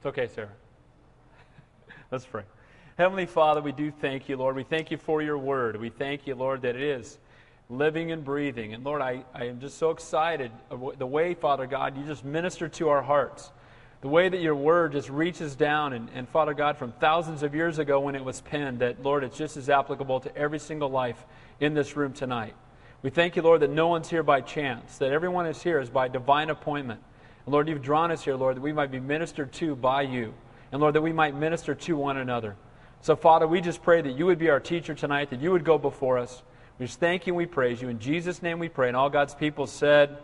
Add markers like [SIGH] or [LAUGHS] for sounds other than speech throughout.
It's okay, Sarah. [LAUGHS] Let's pray. Heavenly Father, we do thank you, Lord. We thank you for your word. We thank you, Lord, that it is living and breathing. And Lord, I, I am just so excited the way, Father God, you just minister to our hearts. The way that your word just reaches down, and, and Father God, from thousands of years ago when it was penned, that, Lord, it's just as applicable to every single life in this room tonight. We thank you, Lord, that no one's here by chance, that everyone is here is by divine appointment. And Lord, you've drawn us here, Lord, that we might be ministered to by you. And Lord, that we might minister to one another. So, Father, we just pray that you would be our teacher tonight, that you would go before us. We just thank you and we praise you. In Jesus' name we pray. And all God's people said,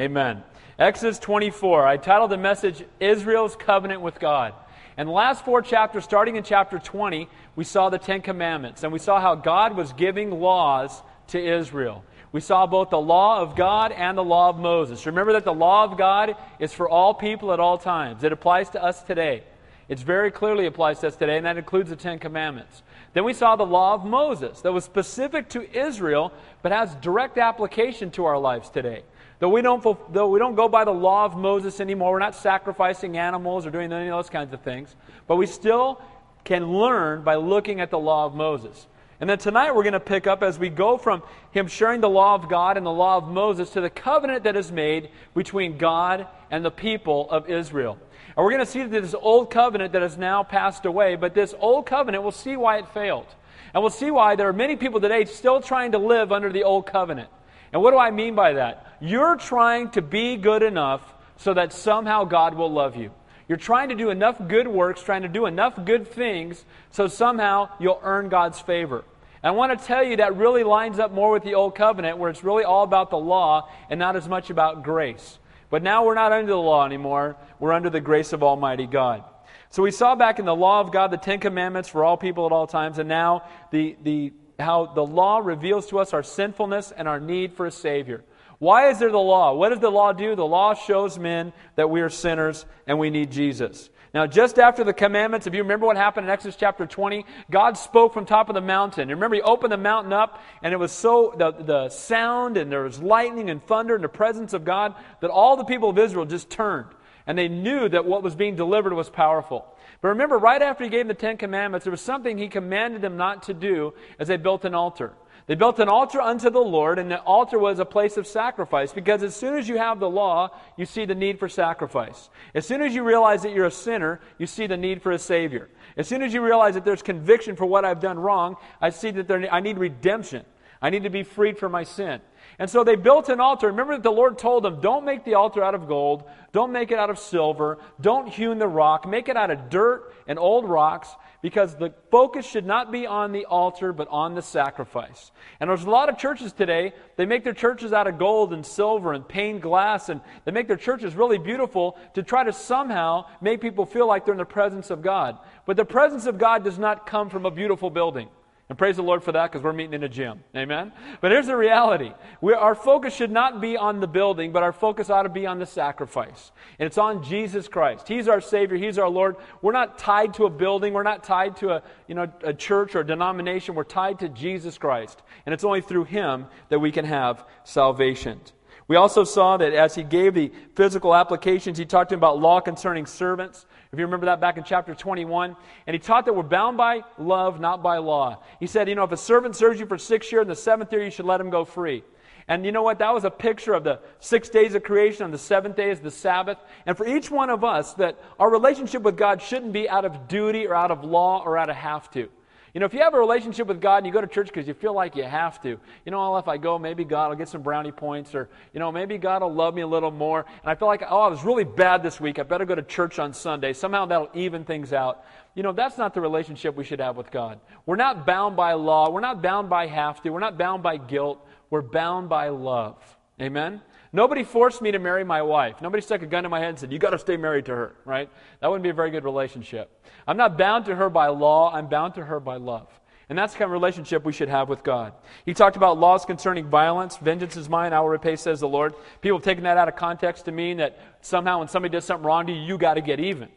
Amen. Exodus 24. I titled the message, Israel's Covenant with God. And the last four chapters, starting in chapter 20, we saw the Ten Commandments. And we saw how God was giving laws to Israel. We saw both the law of God and the law of Moses. Remember that the law of God is for all people at all times, it applies to us today. It very clearly applies to us today, and that includes the Ten Commandments. Then we saw the law of Moses that was specific to Israel, but has direct application to our lives today. Though we don't, though we don't go by the law of Moses anymore, we're not sacrificing animals or doing any of those kinds of things, but we still can learn by looking at the law of Moses. And then tonight we're going to pick up as we go from him sharing the law of God and the law of Moses to the covenant that is made between God and the people of Israel. And we're going to see that this old covenant that has now passed away, but this old covenant, we'll see why it failed. And we'll see why there are many people today still trying to live under the old covenant. And what do I mean by that? You're trying to be good enough so that somehow God will love you. You're trying to do enough good works, trying to do enough good things, so somehow you'll earn God's favor. And I want to tell you that really lines up more with the Old Covenant, where it's really all about the law and not as much about grace. But now we're not under the law anymore, we're under the grace of Almighty God. So we saw back in the law of God the Ten Commandments for all people at all times, and now the, the, how the law reveals to us our sinfulness and our need for a Savior. Why is there the law? What does the law do? The law shows men that we are sinners and we need Jesus. Now, just after the commandments, if you remember what happened in Exodus chapter 20, God spoke from top of the mountain. remember, He opened the mountain up, and it was so, the, the sound, and there was lightning and thunder in the presence of God, that all the people of Israel just turned. And they knew that what was being delivered was powerful. But remember, right after He gave them the Ten Commandments, there was something He commanded them not to do as they built an altar. They built an altar unto the Lord, and the altar was a place of sacrifice because as soon as you have the law, you see the need for sacrifice. As soon as you realize that you're a sinner, you see the need for a Savior. As soon as you realize that there's conviction for what I've done wrong, I see that there, I need redemption. I need to be freed from my sin. And so they built an altar. Remember that the Lord told them, don't make the altar out of gold, don't make it out of silver, don't hew the rock, make it out of dirt and old rocks, because the focus should not be on the altar, but on the sacrifice. And there's a lot of churches today, they make their churches out of gold and silver and painted glass, and they make their churches really beautiful to try to somehow make people feel like they're in the presence of God. But the presence of God does not come from a beautiful building. And praise the Lord for that because we're meeting in a gym. Amen? But here's the reality. we our focus should not be on the building, but our focus ought to be on the sacrifice. And it's on Jesus Christ. He's our Savior. He's our Lord. We're not tied to a building. We're not tied to a, you know, a church or a denomination. We're tied to Jesus Christ. And it's only through Him that we can have salvation. We also saw that as he gave the physical applications, he talked about law concerning servants. If you remember that back in chapter 21. And he taught that we're bound by love, not by law. He said, you know, if a servant serves you for six years, in the seventh year you should let him go free. And you know what? That was a picture of the six days of creation, and the seventh day is the Sabbath. And for each one of us, that our relationship with God shouldn't be out of duty or out of law or out of have to. You know, if you have a relationship with God and you go to church because you feel like you have to, you know, well, if I go, maybe God will get some brownie points, or, you know, maybe God will love me a little more. And I feel like, oh, I was really bad this week. I better go to church on Sunday. Somehow that'll even things out. You know, that's not the relationship we should have with God. We're not bound by law. We're not bound by have to. We're not bound by guilt. We're bound by love. Amen? Nobody forced me to marry my wife. Nobody stuck a gun in my head and said, You got to stay married to her, right? That wouldn't be a very good relationship. I'm not bound to her by law, I'm bound to her by love. And that's the kind of relationship we should have with God. He talked about laws concerning violence. Vengeance is mine, I will repay, says the Lord. People have taken that out of context to mean that somehow when somebody does something wrong to you, you got to get even.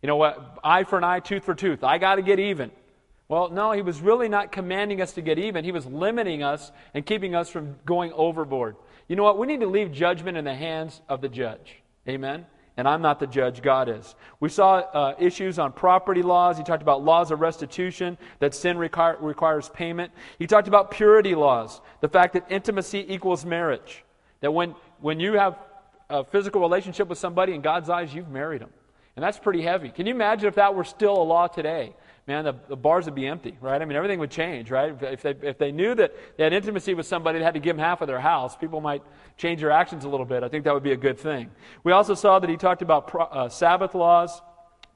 You know what? Eye for an eye, tooth for tooth. I got to get even. Well, no, he was really not commanding us to get even. He was limiting us and keeping us from going overboard. You know what? We need to leave judgment in the hands of the judge. Amen? and I'm not the judge, God is. We saw uh, issues on property laws. He talked about laws of restitution, that sin require, requires payment. He talked about purity laws, the fact that intimacy equals marriage. That when, when you have a physical relationship with somebody, in God's eyes, you've married them. And that's pretty heavy. Can you imagine if that were still a law today? Man, the, the bars would be empty, right? I mean, everything would change, right? If they, if they knew that they had intimacy with somebody that had to give them half of their house, people might change their actions a little bit. I think that would be a good thing. We also saw that he talked about uh, Sabbath laws.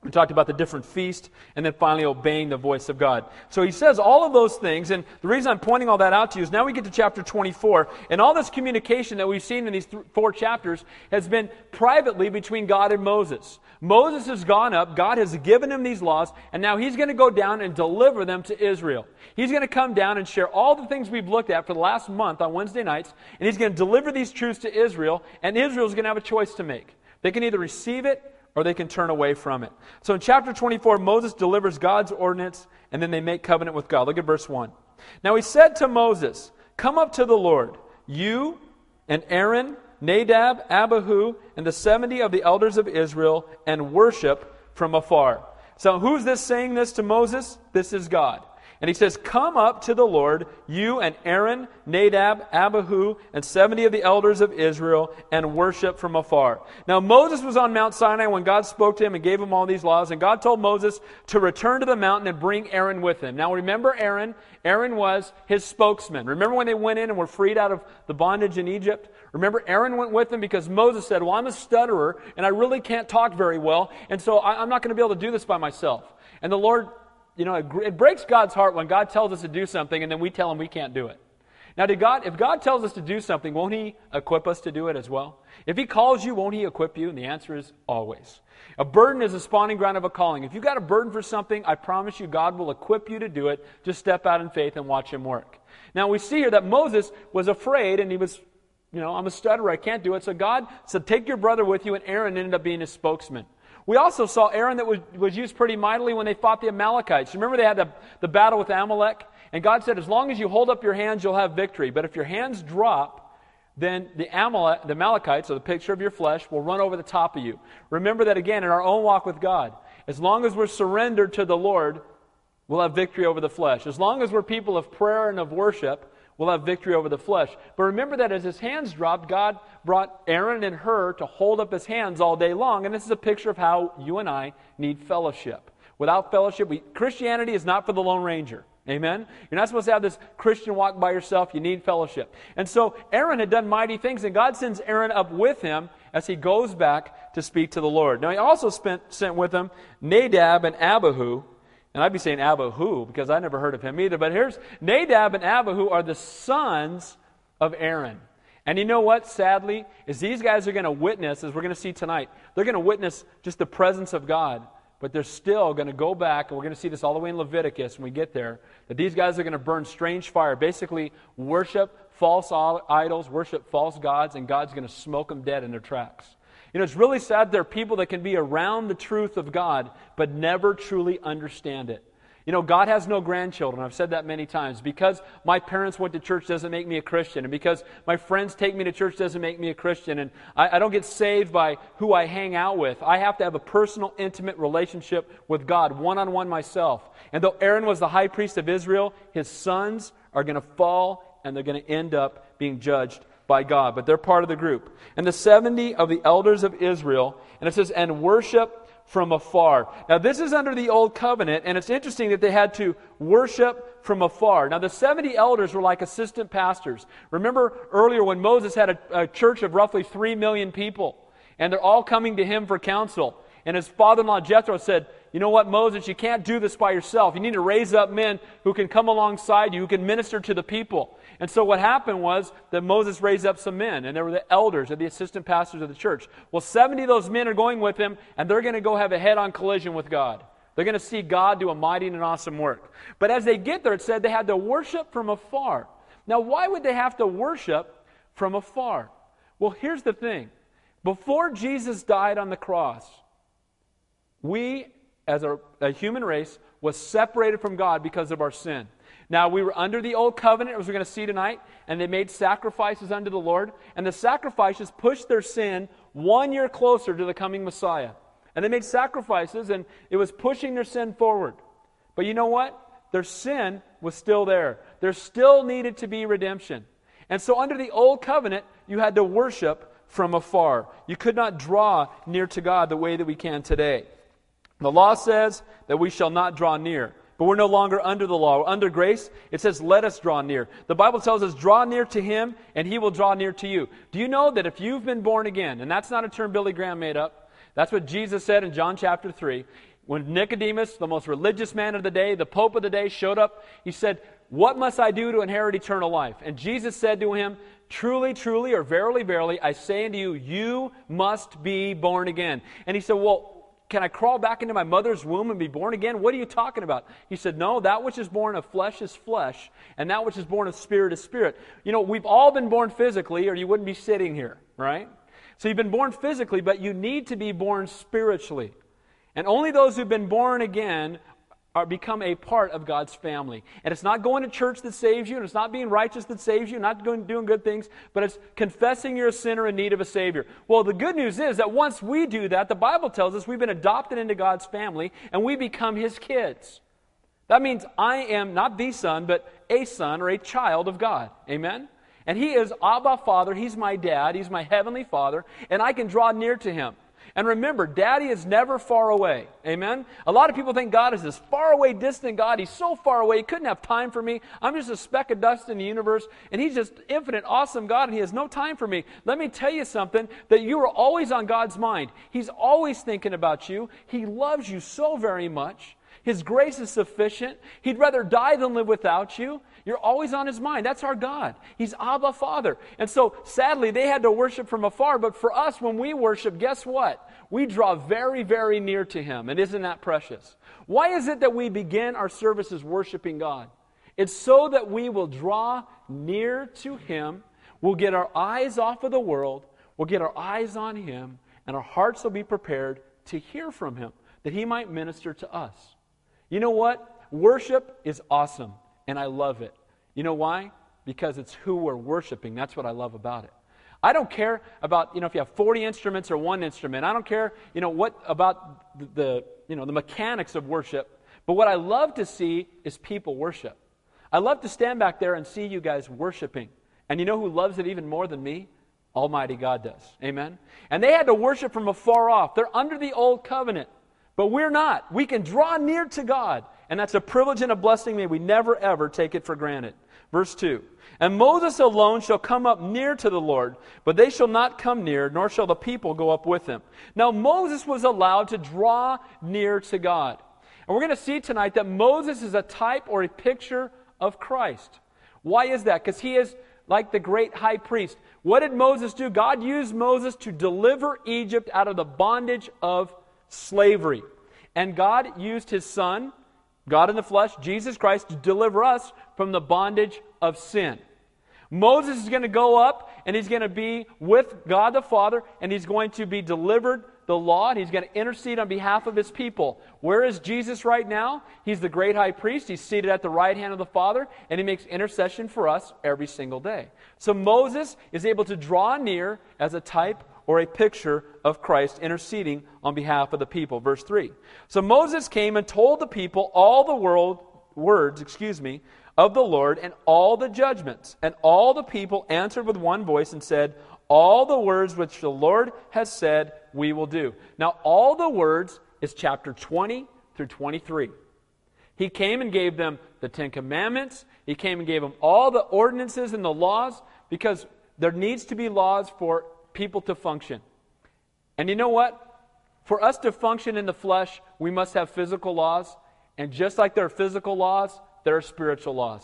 We talked about the different feasts, and then finally obeying the voice of God. So he says all of those things, and the reason I'm pointing all that out to you is now we get to chapter 24, and all this communication that we've seen in these th- four chapters has been privately between God and Moses. Moses has gone up, God has given him these laws, and now he's going to go down and deliver them to Israel. He's going to come down and share all the things we've looked at for the last month on Wednesday nights, and he's going to deliver these truths to Israel, and Israel's going to have a choice to make. They can either receive it or they can turn away from it. So in chapter 24, Moses delivers God's ordinance, and then they make covenant with God. Look at verse 1. Now he said to Moses, Come up to the Lord, you and Aaron, Nadab, Abihu, and the 70 of the elders of Israel, and worship from afar. So who's this saying this to Moses? This is God. And he says, Come up to the Lord, you and Aaron, Nadab, Abihu, and 70 of the elders of Israel, and worship from afar. Now, Moses was on Mount Sinai when God spoke to him and gave him all these laws. And God told Moses to return to the mountain and bring Aaron with him. Now, remember Aaron? Aaron was his spokesman. Remember when they went in and were freed out of the bondage in Egypt? Remember, Aaron went with them because Moses said, Well, I'm a stutterer and I really can't talk very well, and so I'm not going to be able to do this by myself. And the Lord you know, it, it breaks God's heart when God tells us to do something and then we tell him we can't do it. Now, did God, if God tells us to do something, won't He equip us to do it as well? If He calls you, won't He equip you? And the answer is always. A burden is a spawning ground of a calling. If you've got a burden for something, I promise you, God will equip you to do it. Just step out in faith and watch Him work. Now, we see here that Moses was afraid and he was, you know, I'm a stutterer, I can't do it. So God said, Take your brother with you, and Aaron ended up being his spokesman. We also saw Aaron that was, was used pretty mightily when they fought the Amalekites. Remember they had the, the battle with Amalek? And God said, as long as you hold up your hands, you'll have victory. But if your hands drop, then the, Amalek, the Amalekites, or the picture of your flesh, will run over the top of you. Remember that again in our own walk with God. As long as we're surrendered to the Lord, we'll have victory over the flesh. As long as we're people of prayer and of worship, we'll have victory over the flesh. But remember that as his hands dropped, God brought Aaron and Hur to hold up his hands all day long. And this is a picture of how you and I need fellowship. Without fellowship, we, Christianity is not for the Lone Ranger. Amen? You're not supposed to have this Christian walk by yourself. You need fellowship. And so Aaron had done mighty things, and God sends Aaron up with him as he goes back to speak to the Lord. Now, he also spent, sent with him Nadab and Abihu, and I'd be saying Abihu because I never heard of him either. But here's Nadab and Abihu are the sons of Aaron. And you know what, sadly, is these guys are going to witness, as we're going to see tonight, they're going to witness just the presence of God. But they're still going to go back, and we're going to see this all the way in Leviticus when we get there, that these guys are going to burn strange fire, basically worship false idols, worship false gods, and God's going to smoke them dead in their tracks. You know, it's really sad there are people that can be around the truth of God, but never truly understand it. You know, God has no grandchildren. I've said that many times. Because my parents went to church doesn't make me a Christian. And because my friends take me to church doesn't make me a Christian. And I, I don't get saved by who I hang out with. I have to have a personal, intimate relationship with God, one on one myself. And though Aaron was the high priest of Israel, his sons are going to fall and they're going to end up being judged by God, but they're part of the group. And the 70 of the elders of Israel, and it says, and worship from afar. Now, this is under the old covenant, and it's interesting that they had to worship from afar. Now, the 70 elders were like assistant pastors. Remember earlier when Moses had a, a church of roughly 3 million people, and they're all coming to him for counsel. And his father in law Jethro said, you know what, Moses, you can't do this by yourself. You need to raise up men who can come alongside you, who can minister to the people. And so what happened was that Moses raised up some men, and they were the elders or the assistant pastors of the church. Well, 70 of those men are going with him, and they're going to go have a head on collision with God. They're going to see God do a mighty and an awesome work. But as they get there, it said they had to worship from afar. Now, why would they have to worship from afar? Well, here's the thing. Before Jesus died on the cross, we as a, a human race was separated from God because of our sin. Now, we were under the old covenant, as we're going to see tonight, and they made sacrifices unto the Lord. And the sacrifices pushed their sin one year closer to the coming Messiah. And they made sacrifices, and it was pushing their sin forward. But you know what? Their sin was still there. There still needed to be redemption. And so, under the old covenant, you had to worship from afar. You could not draw near to God the way that we can today. The law says that we shall not draw near. But we're no longer under the law. We're under grace. It says, let us draw near. The Bible tells us, draw near to him, and he will draw near to you. Do you know that if you've been born again, and that's not a term Billy Graham made up, that's what Jesus said in John chapter 3. When Nicodemus, the most religious man of the day, the Pope of the day, showed up, he said, What must I do to inherit eternal life? And Jesus said to him, Truly, truly, or verily, verily, I say unto you, you must be born again. And he said, Well, can I crawl back into my mother's womb and be born again? What are you talking about? He said, No, that which is born of flesh is flesh, and that which is born of spirit is spirit. You know, we've all been born physically, or you wouldn't be sitting here, right? So you've been born physically, but you need to be born spiritually. And only those who've been born again are become a part of God's family. And it's not going to church that saves you, and it's not being righteous that saves you, not going, doing good things, but it's confessing you're a sinner in need of a Savior. Well, the good news is that once we do that, the Bible tells us we've been adopted into God's family, and we become His kids. That means I am not the son, but a son or a child of God. Amen? And He is Abba Father. He's my dad. He's my heavenly Father, and I can draw near to Him. And remember, Daddy is never far away. Amen? A lot of people think God is this far away, distant God. He's so far away, He couldn't have time for me. I'm just a speck of dust in the universe, and He's just infinite, awesome God, and He has no time for me. Let me tell you something that you are always on God's mind. He's always thinking about you. He loves you so very much. His grace is sufficient. He'd rather die than live without you. You're always on his mind. That's our God. He's Abba Father. And so, sadly, they had to worship from afar. But for us, when we worship, guess what? We draw very, very near to him. And isn't that precious? Why is it that we begin our services worshiping God? It's so that we will draw near to him. We'll get our eyes off of the world. We'll get our eyes on him. And our hearts will be prepared to hear from him, that he might minister to us. You know what? Worship is awesome and I love it. You know why? Because it's who we're worshiping. That's what I love about it. I don't care about, you know, if you have 40 instruments or one instrument. I don't care, you know, what about the, the you know, the mechanics of worship. But what I love to see is people worship. I love to stand back there and see you guys worshiping. And you know who loves it even more than me? Almighty God does. Amen? And they had to worship from afar off. They're under the old covenant. But we're not. We can draw near to God. And that's a privilege and a blessing. May we never, ever take it for granted. Verse 2 And Moses alone shall come up near to the Lord, but they shall not come near, nor shall the people go up with him. Now, Moses was allowed to draw near to God. And we're going to see tonight that Moses is a type or a picture of Christ. Why is that? Because he is like the great high priest. What did Moses do? God used Moses to deliver Egypt out of the bondage of slavery. And God used his son God in the flesh, Jesus Christ, to deliver us from the bondage of sin. Moses is going to go up and he's going to be with God the Father and he's going to be delivered the law and he's going to intercede on behalf of his people. Where is Jesus right now? He's the great high priest. He's seated at the right hand of the Father and he makes intercession for us every single day. So Moses is able to draw near as a type or a picture of Christ interceding on behalf of the people. Verse 3. So Moses came and told the people all the world words, excuse me, of the Lord and all the judgments. And all the people answered with one voice and said, All the words which the Lord has said, we will do. Now, all the words is chapter 20 through 23. He came and gave them the Ten Commandments. He came and gave them all the ordinances and the laws because there needs to be laws for people to function. And you know what? For us to function in the flesh, we must have physical laws. And just like there are physical laws, there are spiritual laws.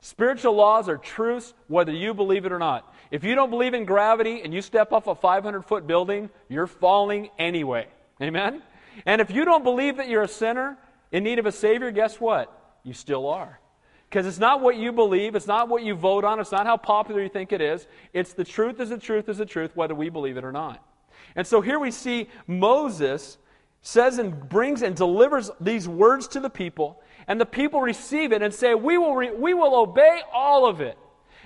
Spiritual laws are truths whether you believe it or not. If you don't believe in gravity and you step off a 500 foot building, you're falling anyway. Amen? And if you don't believe that you're a sinner in need of a Savior, guess what? You still are. Because it's not what you believe, it's not what you vote on, it's not how popular you think it is. It's the truth is the truth is the truth, whether we believe it or not. And so here we see Moses says and brings and delivers these words to the people, and the people receive it and say, We will, re- we will obey all of it.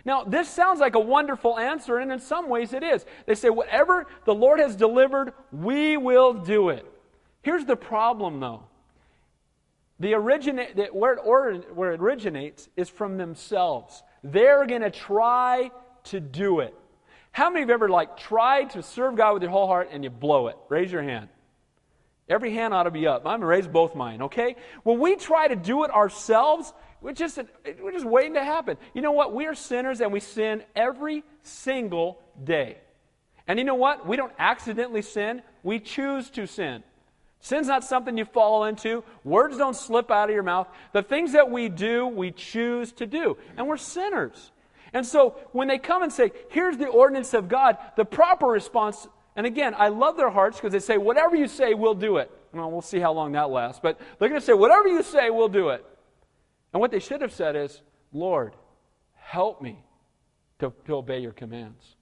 Now, this sounds like a wonderful answer, and in some ways it is. They say, whatever the Lord has delivered, we will do it. Here's the problem, though. The originate, where, it or, where it originates is from themselves. They're going to try to do it. How many of you ever like tried to serve God with your whole heart and you blow it? Raise your hand. Every hand ought to be up. I'm going to raise both mine, okay? When we try to do it ourselves, we're just, we're just waiting to happen. You know what? We are sinners and we sin every single day. And you know what? We don't accidentally sin, we choose to sin. Sin's not something you fall into. Words don't slip out of your mouth. The things that we do, we choose to do. And we're sinners. And so when they come and say, here's the ordinance of God, the proper response, and again, I love their hearts because they say, whatever you say, we'll do it. Well, we'll see how long that lasts. But they're going to say, whatever you say, we'll do it. And what they should have said is, Lord, help me to, to obey your commands.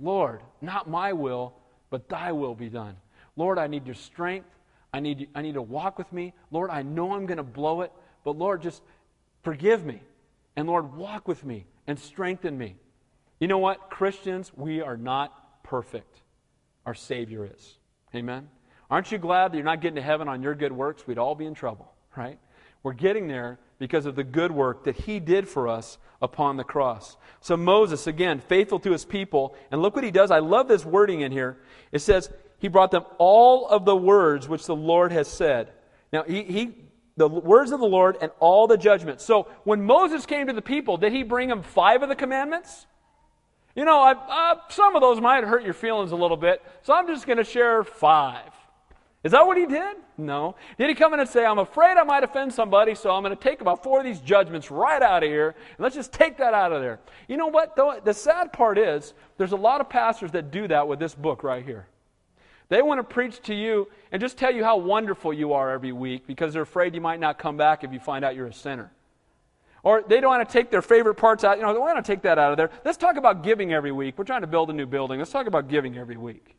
Lord, not my will, but thy will be done. Lord, I need your strength. I need, I need to walk with me. Lord, I know I'm going to blow it, but Lord, just forgive me. And Lord, walk with me and strengthen me. You know what? Christians, we are not perfect. Our Savior is. Amen? Aren't you glad that you're not getting to heaven on your good works? We'd all be in trouble, right? We're getting there because of the good work that he did for us upon the cross. So Moses, again, faithful to his people, and look what he does. I love this wording in here. It says, he brought them all of the words which the Lord has said. Now, he, he the words of the Lord and all the judgments. So when Moses came to the people, did he bring them five of the commandments? You know, I, uh, some of those might hurt your feelings a little bit, so I'm just going to share five. Is that what he did? No. Did he come in and say, I'm afraid I might offend somebody, so I'm going to take about four of these judgments right out of here, and let's just take that out of there? You know what? Though, the sad part is, there's a lot of pastors that do that with this book right here. They want to preach to you and just tell you how wonderful you are every week because they're afraid you might not come back if you find out you're a sinner. Or they don't want to take their favorite parts out. You know, they want to take that out of there. Let's talk about giving every week. We're trying to build a new building. Let's talk about giving every week.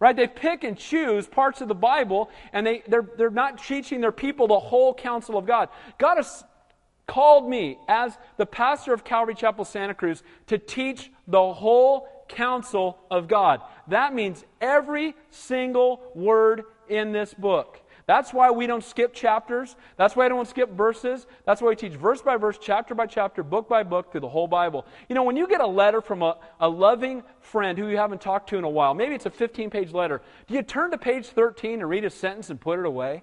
Right? They pick and choose parts of the Bible, and they, they're, they're not teaching their people the whole counsel of God. God has called me as the pastor of Calvary Chapel Santa Cruz to teach the whole counsel of God. That means every single word in this book. That's why we don't skip chapters. That's why I don't skip verses. That's why we teach verse by verse, chapter by chapter, book by book through the whole Bible. You know, when you get a letter from a, a loving friend who you haven't talked to in a while, maybe it's a 15 page letter, do you turn to page 13 and read a sentence and put it away?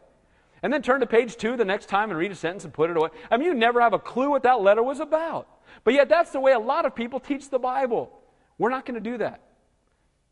And then turn to page 2 the next time and read a sentence and put it away? I mean, you never have a clue what that letter was about. But yet, that's the way a lot of people teach the Bible. We're not going to do that.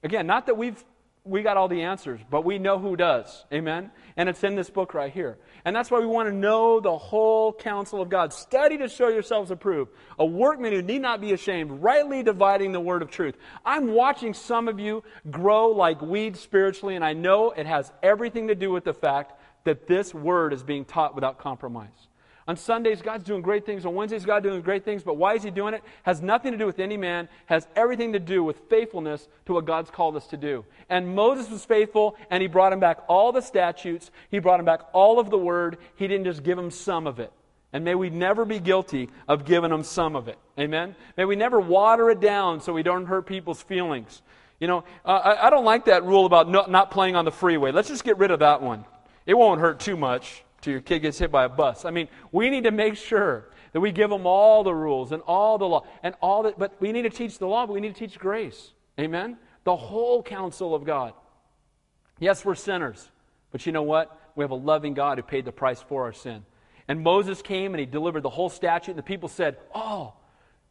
Again, not that we've we got all the answers, but we know who does. Amen? And it's in this book right here. And that's why we want to know the whole counsel of God. Study to show yourselves approved. A workman who need not be ashamed, rightly dividing the word of truth. I'm watching some of you grow like weeds spiritually, and I know it has everything to do with the fact that this word is being taught without compromise. On Sundays, God's doing great things. On Wednesdays, God's doing great things. But why is He doing it? Has nothing to do with any man, has everything to do with faithfulness to what God's called us to do. And Moses was faithful, and He brought him back all the statutes. He brought him back all of the word. He didn't just give him some of it. And may we never be guilty of giving them some of it. Amen? May we never water it down so we don't hurt people's feelings. You know, uh, I, I, don't like that rule about no, not playing on the freeway. Let's just get rid of that one. It won't hurt too much till your kid gets hit by a bus. I mean, we need to make sure that we give them all the rules and all the law and all that. But we need to teach the law, but we need to teach grace. Amen? The whole counsel of God. Yes, we're sinners, but you know what? We have a loving God who paid the price for our sin. And Moses came and he delivered the whole statute, and the people said, Oh,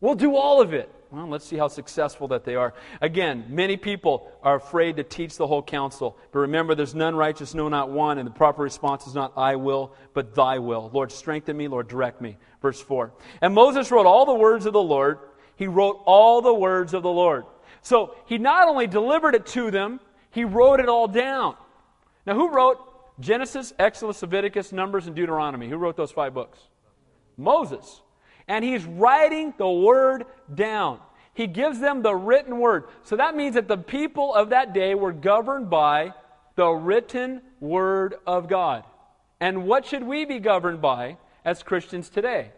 we'll do all of it. Well, let's see how successful that they are. Again, many people are afraid to teach the whole counsel. But remember, there's none righteous, no, not one. And the proper response is not I will, but thy will. Lord, strengthen me. Lord, direct me. Verse 4. And Moses wrote all the words of the Lord. He wrote all the words of the Lord. So he not only delivered it to them, he wrote it all down. Now, who wrote Genesis, Exodus, Leviticus, Numbers, and Deuteronomy? Who wrote those five books? Moses and he's writing the word down. He gives them the written word. So that means that the people of that day were governed by the written word of God. And what should we be governed by as Christians today?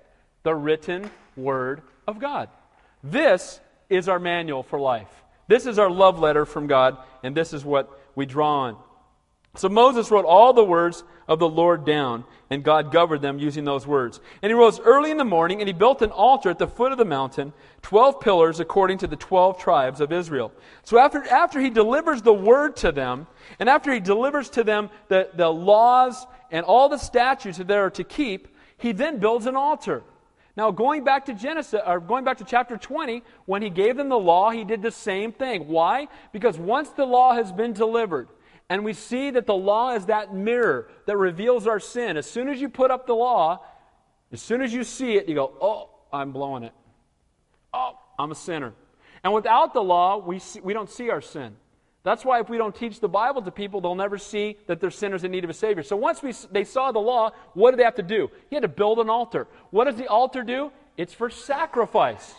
The written word of God. This is our manual for life. This is our love letter from God, and this is what we draw on. So Moses wrote all the words of the Lord down, and God governed them using those words. And he rose early in the morning, and he built an altar at the foot of the mountain, twelve pillars according to the twelve tribes of Israel. So after, after he delivers the word to them, and after he delivers to them the, the laws and all the statutes that they are to keep, he then builds an altar. Now, going back to Genesis, or going back to chapter 20, when he gave them the law, he did the same thing. Why? Because once the law has been delivered, and we see that the law is that mirror that reveals our sin. As soon as you put up the law, as soon as you see it, you go, oh, I'm blowing it. Oh, I'm a sinner. And without the law, we, see, we don't see our sin. That's why if we don't teach the Bible to people, they'll never see that they're sinners in need of a Savior. So once we, they saw the law, what did they have to do? He had to build an altar. What does the altar do? It's for sacrifice.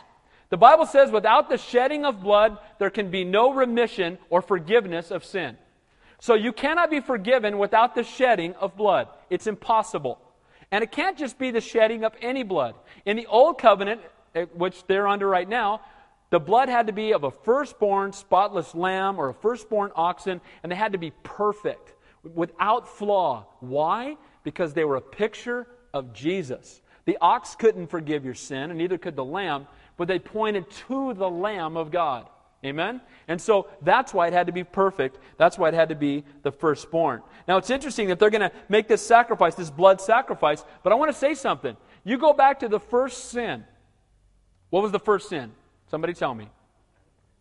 The Bible says without the shedding of blood, there can be no remission or forgiveness of sin. So you cannot be forgiven without the shedding of blood. It's impossible. And it can't just be the shedding of any blood. In the Old Covenant, eh, which they're under right now, the blood had to be of a firstborn spotless lamb or a firstborn oxen, and they had to be perfect, without flaw. Why? Because they were a picture of Jesus. The ox couldn't forgive your sin, and neither could the lamb, but they pointed to the Lamb of God. Amen? And so that's why it had to be perfect. That's why it had to be the firstborn. Now it's interesting that they're going to make this sacrifice, this blood sacrifice, but I want to say something. You go back to the first sin. What was the first sin? Somebody tell me.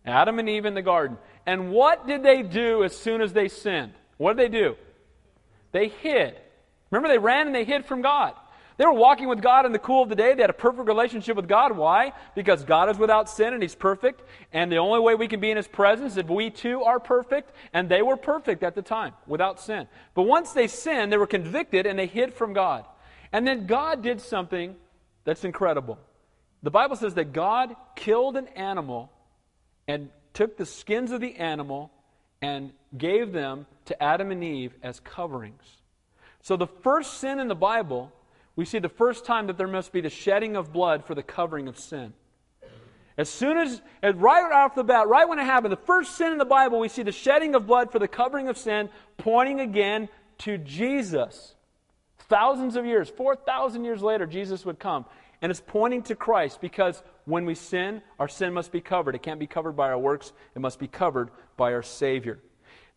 Adam and Eve in the garden. And what did they do as soon as they sinned? What did they do? They hid. Remember, they ran and they hid from God. They were walking with God in the cool of the day. They had a perfect relationship with God. Why? Because God is without sin and He's perfect. And the only way we can be in His presence is if we too are perfect. And they were perfect at the time, without sin. But once they sinned, they were convicted and they hid from God. And then God did something that's incredible. The Bible says that God killed an animal and took the skins of the animal and gave them to Adam and Eve as coverings. So the first sin in the Bible we see the first time that there must be the shedding of blood for the covering of sin. As soon as, right off the bat, right when it happened, the first sin in the Bible, we see the shedding of blood for the covering of sin, pointing again to Jesus. Thousands of years, 4,000 years later, Jesus would come. And it's pointing to Christ because when we sin, our sin must be covered. It can't be covered by our works, it must be covered by our Savior.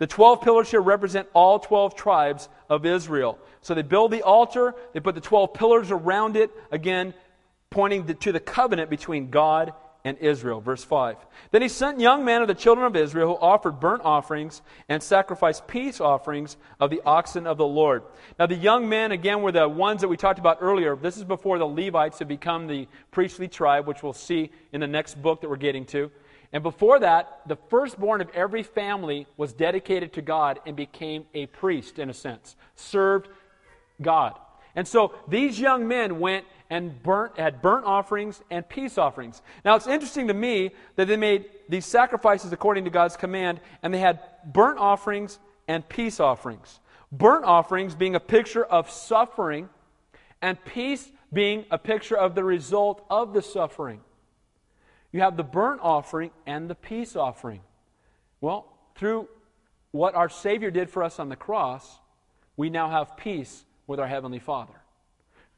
The 12 pillars here represent all 12 tribes of Israel. So they build the altar, they put the 12 pillars around it, again, pointing to the covenant between God and Israel. Verse 5. Then he sent young men of the children of Israel who offered burnt offerings and sacrificed peace offerings of the oxen of the Lord. Now, the young men, again, were the ones that we talked about earlier. This is before the Levites had become the priestly tribe, which we'll see in the next book that we're getting to. And before that, the firstborn of every family was dedicated to God and became a priest, in a sense, served God. And so these young men went and burnt, had burnt offerings and peace offerings. Now it's interesting to me that they made these sacrifices according to God's command, and they had burnt offerings and peace offerings. Burnt offerings being a picture of suffering, and peace being a picture of the result of the suffering. You have the burnt offering and the peace offering. Well, through what our Savior did for us on the cross, we now have peace with our Heavenly Father.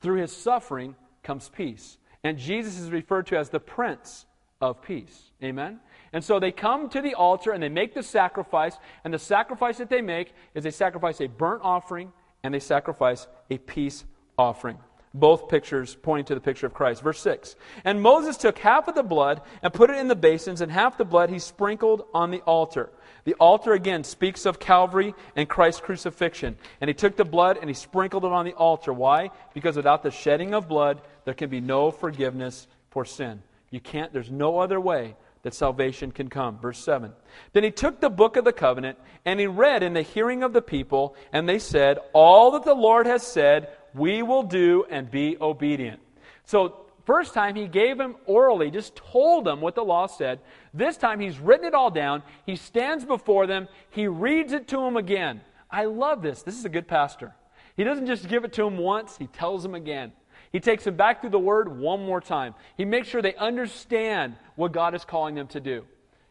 Through his suffering comes peace. And Jesus is referred to as the Prince of Peace. Amen? And so they come to the altar and they make the sacrifice, and the sacrifice that they make is they sacrifice a burnt offering and they sacrifice a peace offering both pictures pointing to the picture of Christ. Verse 6 And Moses took half of the blood and put it in the basins, and half the blood he sprinkled on the altar. The altar again speaks of Calvary and Christ's crucifixion. And he took the blood and he sprinkled it on the altar. Why? Because without the shedding of blood, there can be no forgiveness for sin. You can't, there's no other way that salvation can come. Verse 7. Then he took the book of the covenant and he read in the hearing of the people, and they said, All that the Lord has said, we will do and be obedient. So, first time he gave him orally, just told them what the law said. This time he's written it all down. He stands before them, he reads it to them again. I love this. This is a good pastor. He doesn't just give it to them once, he tells them again. He takes them back through the Word one more time. He makes sure they understand what God is calling them to do.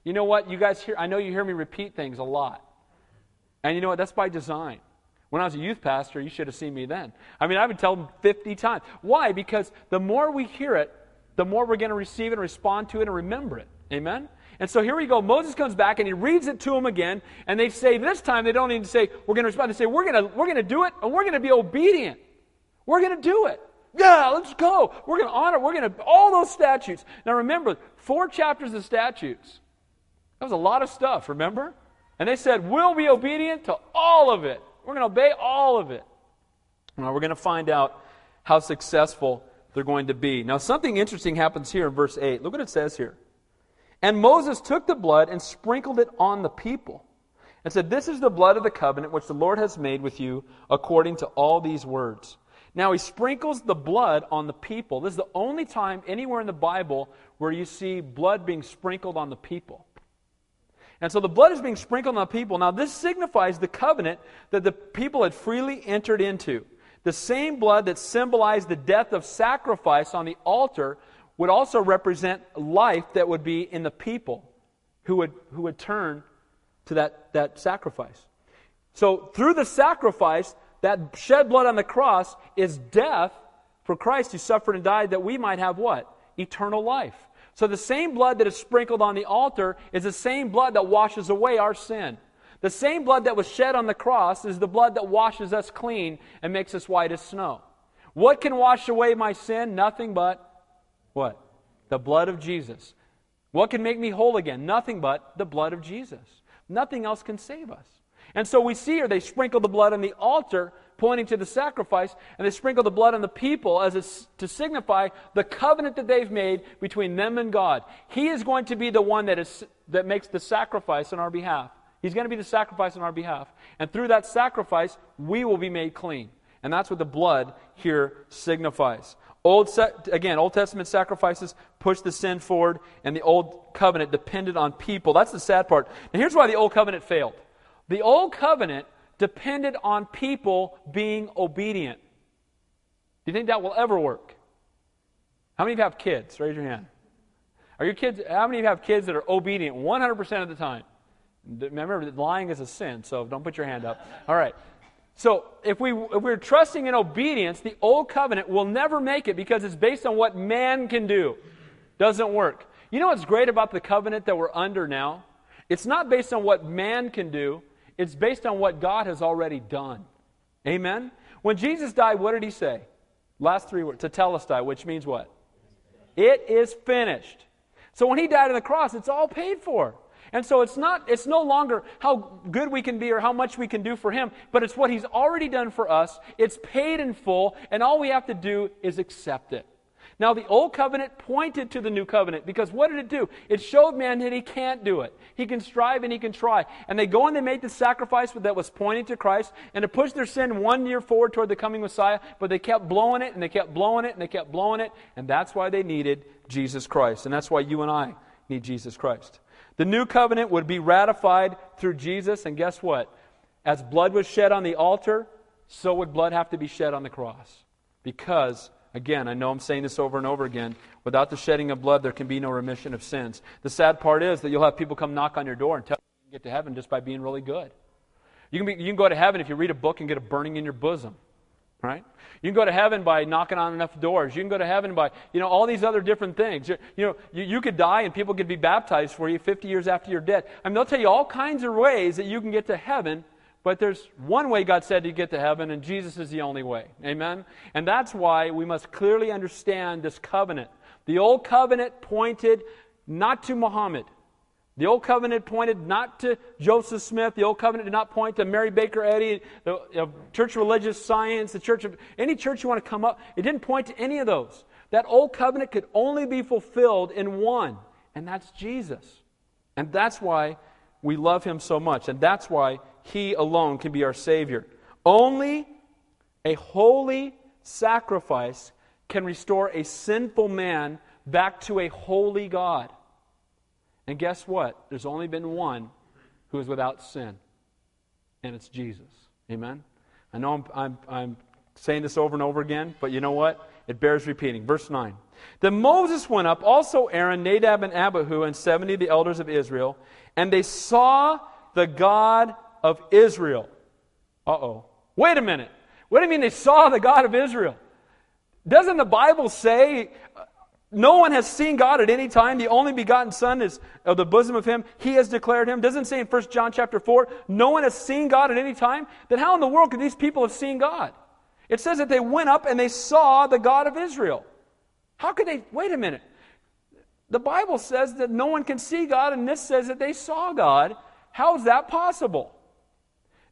You know what? You guys hear, I know you hear me repeat things a lot. And you know what? That's by design. When I was a youth pastor, you should have seen me then. I mean, I would tell them 50 times. Why? Because the more we hear it, the more we're going to receive it and respond to it and remember it. Amen? And so here we go. Moses comes back and he reads it to them again. And they say, this time they don't even say, we're going to respond. They say, we're going to, we're going to do it and we're going to be obedient. We're going to do it. Yeah, let's go. We're going to honor, we're going to, all those statutes. Now remember, four chapters of statutes. That was a lot of stuff, remember? And they said, we'll be obedient to all of it. We're going to obey all of it. Now we're going to find out how successful they're going to be. Now, something interesting happens here in verse 8. Look what it says here. And Moses took the blood and sprinkled it on the people and said, This is the blood of the covenant which the Lord has made with you according to all these words. Now, he sprinkles the blood on the people. This is the only time anywhere in the Bible where you see blood being sprinkled on the people. And so the blood is being sprinkled on the people. Now, this signifies the covenant that the people had freely entered into. The same blood that symbolized the death of sacrifice on the altar would also represent life that would be in the people who would, who would turn to that, that sacrifice. So, through the sacrifice, that shed blood on the cross is death for Christ who suffered and died that we might have what? Eternal life. So, the same blood that is sprinkled on the altar is the same blood that washes away our sin. The same blood that was shed on the cross is the blood that washes us clean and makes us white as snow. What can wash away my sin? Nothing but what? The blood of Jesus. What can make me whole again? Nothing but the blood of Jesus. Nothing else can save us. And so we see here they sprinkle the blood on the altar, pointing to the sacrifice, and they sprinkle the blood on the people as a, to signify the covenant that they've made between them and God. He is going to be the one that, is, that makes the sacrifice on our behalf. He's going to be the sacrifice on our behalf. And through that sacrifice, we will be made clean. And that's what the blood here signifies. Old again, Old Testament sacrifices pushed the sin forward, and the Old Covenant depended on people. That's the sad part. Now, here's why the Old Covenant failed. The Old Covenant depended on people being obedient. Do you think that will ever work? How many of you have kids? Raise your hand. Are your kids? How many of you have kids that are obedient 100% of the time? Remember, lying is a sin, so don't put your hand up. All right. So if, we, if we're trusting in obedience, the old covenant will never make it because it's based on what man can do. Doesn't work. You know what's great about the covenant that we're under now? It's not based on what man can do, it's based on what God has already done. Amen? When Jesus died, what did he say? Last three words, tetelestai, which means what? It is finished. So when he died on the cross, it's all paid for. And so it's not it's no longer how good we can be or how much we can do for him, but it's what he's already done for us. It's paid in full, and all we have to do is accept it. Now, the old covenant pointed to the new covenant because what did it do? It showed man that he can't do it. He can strive and he can try. And they go and they make the sacrifice that was pointing to Christ and to push their sin one year forward toward the coming Messiah, but they kept blowing it and they kept blowing it and they kept blowing it. And that's why they needed Jesus Christ. And that's why you and I need Jesus Christ. The new covenant would be ratified through Jesus, and guess what? As blood was shed on the altar, so would blood have to be shed on the cross. Because, again, I know I'm saying this over and over again, without the shedding of blood, there can be no remission of sins. The sad part is that you'll have people come knock on your door and tell you you can get to heaven just by being really good. You can, be, you can go to heaven if you read a book and get a burning in your bosom right? You can go to heaven by knocking on enough doors. You can go to heaven by, you know, all these other different things. You, you know, you, you, could die and people could be baptized for you 50 years after you're dead. I mean, they'll tell you all kinds of ways that you can get to heaven, but there's one way God said to get to heaven, and Jesus is the only way. Amen? And that's why we must clearly understand this covenant. The old covenant pointed not to Muhammad, the Old Covenant pointed not to Joseph Smith. The Old Covenant did not point to Mary Baker Eddy, the Church of Religious Science, the Church of any church you want to come up. It didn't point to any of those. That Old Covenant could only be fulfilled in one, and that's Jesus. And that's why we love him so much, and that's why he alone can be our Savior. Only a holy sacrifice can restore a sinful man back to a holy God. And guess what? There's only been one who is without sin, and it's Jesus. Amen? I know I'm, I'm, I'm saying this over and over again, but you know what? it bears repeating. Verse 9. Then Moses went up, also Aaron, Nadab, and Abihu, and 70 of the elders of Israel, and they saw the God of Israel. Uh oh. Wait a minute. What do you mean they saw the God of Israel? Doesn't the Bible say no one has seen God at any time. The only begotten Son is of the bosom of Him. He has declared Him. Doesn't say in 1 John chapter 4, no one has seen God at any time. Then how in the world could these people have seen God? It says that they went up and they saw the God of Israel. How could they? Wait a minute. The Bible says that no one can see God, and this says that they saw God. How is that possible?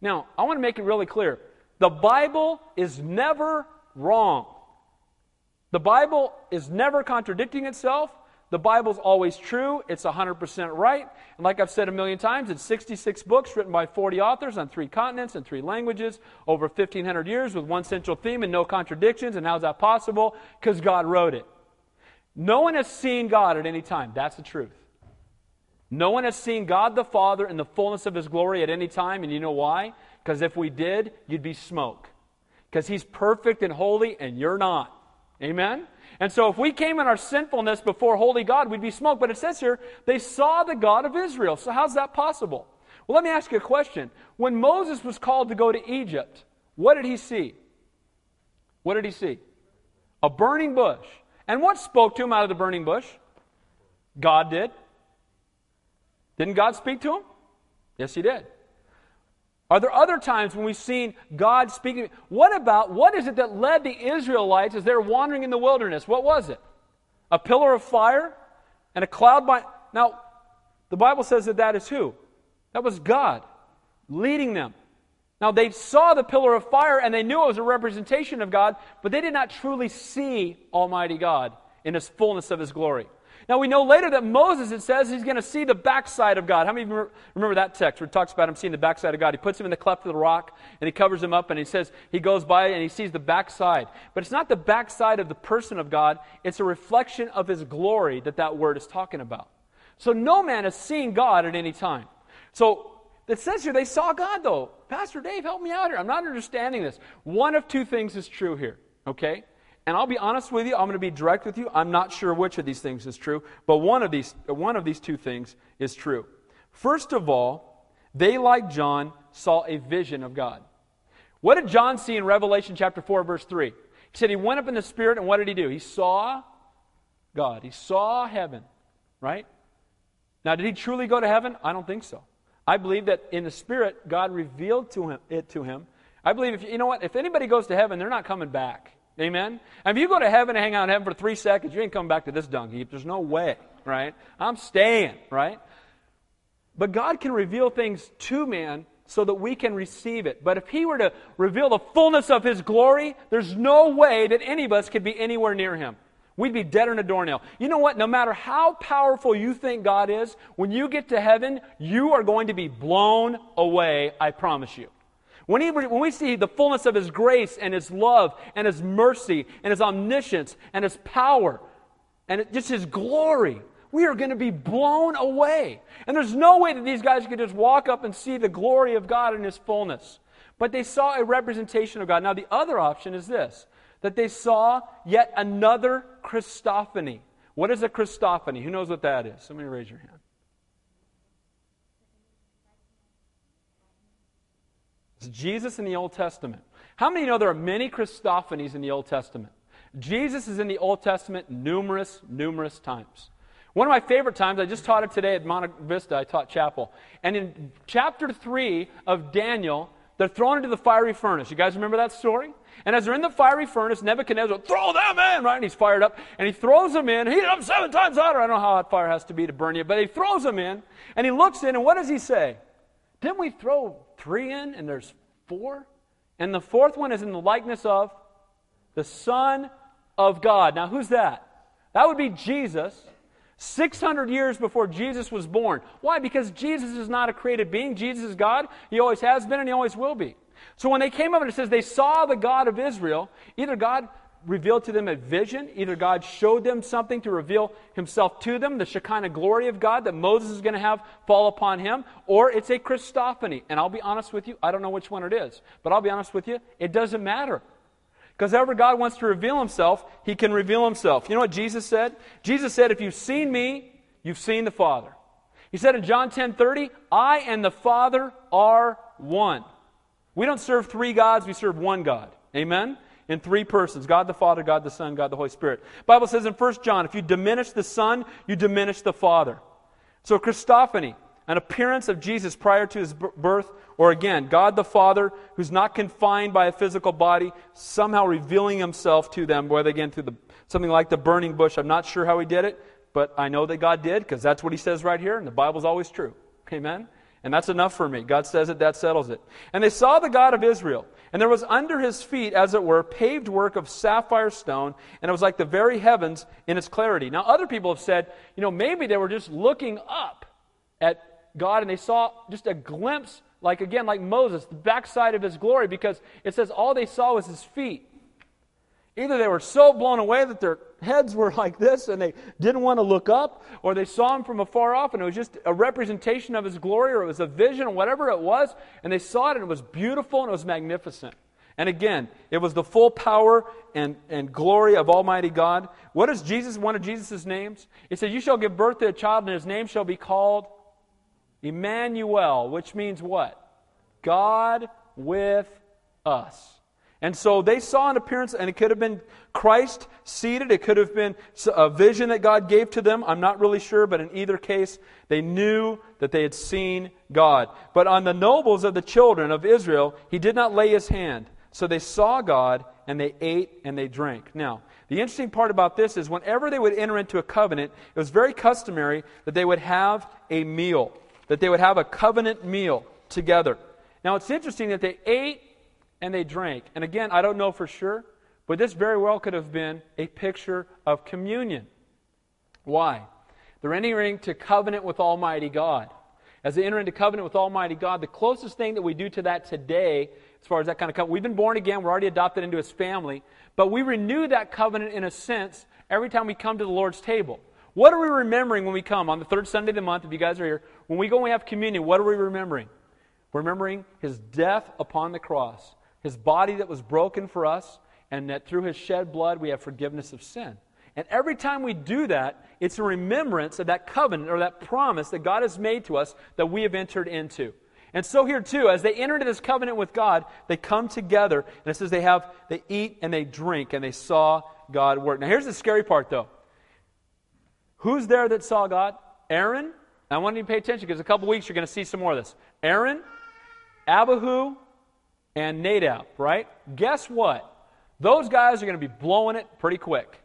Now, I want to make it really clear. The Bible is never wrong. The Bible is never contradicting itself. The Bible's always true. It's 100% right. And like I've said a million times, it's 66 books written by 40 authors on three continents and three languages over 1,500 years with one central theme and no contradictions. And how's that possible? Because God wrote it. No one has seen God at any time. That's the truth. No one has seen God the Father in the fullness of His glory at any time. And you know why? Because if we did, you'd be smoke. Because He's perfect and holy, and you're not. Amen? And so if we came in our sinfulness before holy God, we'd be smoke. But it says here, they saw the God of Israel. So how's that possible? Well, let me ask you a question. When Moses was called to go to Egypt, what did he see? What did he see? A burning bush. And what spoke to him out of the burning bush? God did. Didn't God speak to him? Yes, he did. Are there other times when we've seen God speaking? What about, what is it that led the Israelites as they were wandering in the wilderness? What was it? A pillar of fire and a cloud by. Now, the Bible says that that is who? That was God leading them. Now, they saw the pillar of fire and they knew it was a representation of God, but they did not truly see Almighty God in his fullness of his glory. Now we know later that Moses, it says, he's going to see the backside of God. How many remember that text where it talks about him seeing the backside of God? He puts him in the cleft of the rock and he covers him up and he says he goes by and he sees the backside. But it's not the backside of the person of God, it's a reflection of his glory that that word is talking about. So no man has seen God at any time. So it says here they saw God though. Pastor Dave, help me out here. I'm not understanding this. One of two things is true here, okay? And I'll be honest with you, I'm going to be direct with you. I'm not sure which of these things is true, but one of these, one of these two things is true. First of all, they, like John, saw a vision of God. What did John see in Revelation chapter 4, verse 3? He said he went up in the Spirit, and what did he do? He saw God. He saw heaven, right? Now, did he truly go to heaven? I don't think so. I believe that in the Spirit, God revealed to him, it to him. I believe, if you know what, if anybody goes to heaven, they're not coming back. Amen? And if you go to heaven and hang out in heaven for three seconds, you ain't coming back to this dung heap. There's no way, right? I'm staying, right? But God can reveal things to man so that we can receive it. But if He were to reveal the fullness of His glory, there's no way that any of us could be anywhere near Him. We'd be dead on a doornail. You know what? No matter how powerful you think God is, when you get to heaven, you are going to be blown away, I promise you. When, he, when we see the fullness of His grace and His love and His mercy and His omniscience and His power and just His glory, we are going to be blown away. And there's no way that these guys could just walk up and see the glory of God in His fullness. But they saw a representation of God. Now, the other option is this that they saw yet another Christophany. What is a Christophany? Who knows what that is? Somebody raise your hand. It's Jesus in the Old Testament. How many know there are many Christophanies in the Old Testament? Jesus is in the Old Testament numerous, numerous times. One of my favorite times, I just taught it today at Monte Vista, I taught chapel. And in chapter 3 of Daniel, they're thrown into the fiery furnace. You guys remember that story? And as they're in the fiery furnace, Nebuchadnezzar, throw them in, right? And he's fired up. And he throws them in, heat up seven times hotter. I don't know how hot fire has to be to burn you, but he throws them in. And he looks in, and what does he say? Didn't we throw three in and there's four? And the fourth one is in the likeness of the Son of God. Now, who's that? That would be Jesus. 600 years before Jesus was born. Why? Because Jesus is not a created being. Jesus is God. He always has been and he always will be. So when they came up and it says they saw the God of Israel, either God revealed to them a vision. Either God showed them something to reveal himself to them, the Shekinah glory of God that Moses is going to have fall upon him, or it's a Christophany. And I'll be honest with you, I don't know which one it is, but I'll be honest with you, it doesn't matter. Because ever God wants to reveal himself, he can reveal himself. You know what Jesus said? Jesus said, If you've seen me, you've seen the Father. He said in John 10 30, I and the Father are one. We don't serve three gods, we serve one God. Amen? In three persons God the Father, God the Son, God the Holy Spirit. The Bible says in 1 John, if you diminish the Son, you diminish the Father. So, Christophany, an appearance of Jesus prior to his birth, or again, God the Father, who's not confined by a physical body, somehow revealing himself to them, whether again through the, something like the burning bush. I'm not sure how he did it, but I know that God did because that's what he says right here, and the Bible's always true. Amen? And that's enough for me. God says it, that settles it. And they saw the God of Israel, and there was under his feet, as it were, paved work of sapphire stone, and it was like the very heavens in its clarity. Now, other people have said, you know, maybe they were just looking up at God and they saw just a glimpse, like again, like Moses, the backside of his glory, because it says all they saw was his feet. Either they were so blown away that their heads were like this and they didn't want to look up, or they saw him from afar off and it was just a representation of his glory, or it was a vision, or whatever it was, and they saw it and it was beautiful and it was magnificent. And again, it was the full power and, and glory of Almighty God. What is Jesus, one of Jesus' names? He said, You shall give birth to a child, and his name shall be called Emmanuel, which means what? God with us. And so they saw an appearance, and it could have been Christ seated. It could have been a vision that God gave to them. I'm not really sure, but in either case, they knew that they had seen God. But on the nobles of the children of Israel, he did not lay his hand. So they saw God, and they ate and they drank. Now, the interesting part about this is whenever they would enter into a covenant, it was very customary that they would have a meal, that they would have a covenant meal together. Now, it's interesting that they ate and they drank. And again, I don't know for sure, but this very well could have been a picture of communion. Why? They're entering into covenant with Almighty God. As they enter into covenant with Almighty God, the closest thing that we do to that today, as far as that kind of covenant, we've been born again, we're already adopted into His family, but we renew that covenant in a sense every time we come to the Lord's table. What are we remembering when we come on the third Sunday of the month? If you guys are here, when we go and we have communion, what are we remembering? We're remembering His death upon the cross his body that was broken for us, and that through his shed blood we have forgiveness of sin. And every time we do that, it's a remembrance of that covenant or that promise that God has made to us that we have entered into. And so here too, as they enter into this covenant with God, they come together, and it says they have they eat and they drink, and they saw God work. Now here's the scary part though. Who's there that saw God? Aaron. I want you to pay attention because a couple weeks you're going to see some more of this. Aaron, Abihu, and Nadab, right? Guess what? Those guys are going to be blowing it pretty quick.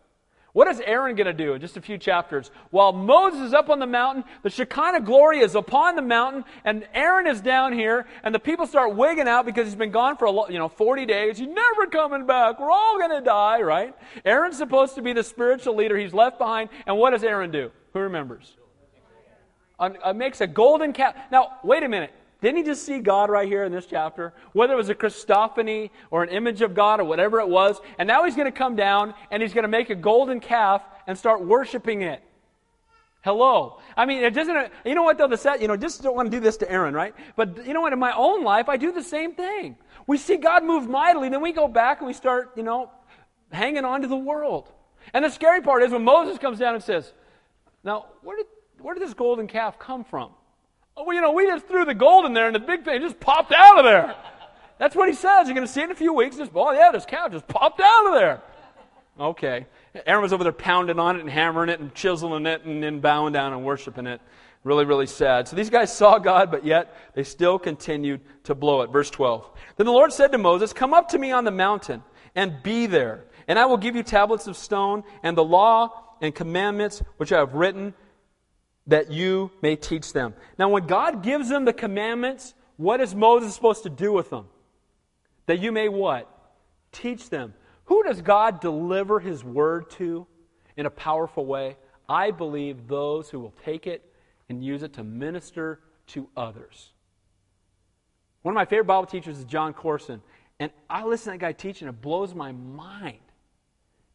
What is Aaron going to do in just a few chapters? While Moses is up on the mountain, the Shekinah glory is upon the mountain, and Aaron is down here, and the people start wigging out because he's been gone for a, you know 40 days. He's never coming back. We're all going to die, right? Aaron's supposed to be the spiritual leader. He's left behind, and what does Aaron do? Who remembers? Uh, makes a golden calf. Now, wait a minute. Didn't he just see God right here in this chapter? Whether it was a Christophany or an image of God or whatever it was. And now he's going to come down and he's going to make a golden calf and start worshiping it. Hello. I mean, it doesn't, you know what though, the set, you know, just don't want to do this to Aaron, right? But you know what, in my own life, I do the same thing. We see God move mightily, then we go back and we start, you know, hanging on to the world. And the scary part is when Moses comes down and says, now, where did, where did this golden calf come from? Oh, well, you know, we just threw the gold in there and the big thing just popped out of there. That's what he says. You're going to see it in a few weeks. Just, oh, yeah, this cow just popped out of there. Okay. Aaron was over there pounding on it and hammering it and chiseling it and then bowing down and worshiping it. Really, really sad. So these guys saw God, but yet they still continued to blow it. Verse 12. Then the Lord said to Moses, Come up to me on the mountain and be there, and I will give you tablets of stone and the law and commandments which I have written that you may teach them. Now, when God gives them the commandments, what is Moses supposed to do with them? That you may what? Teach them. Who does God deliver his word to in a powerful way? I believe those who will take it and use it to minister to others. One of my favorite Bible teachers is Jon Courson. And I listen to that guy teach, and it blows my mind.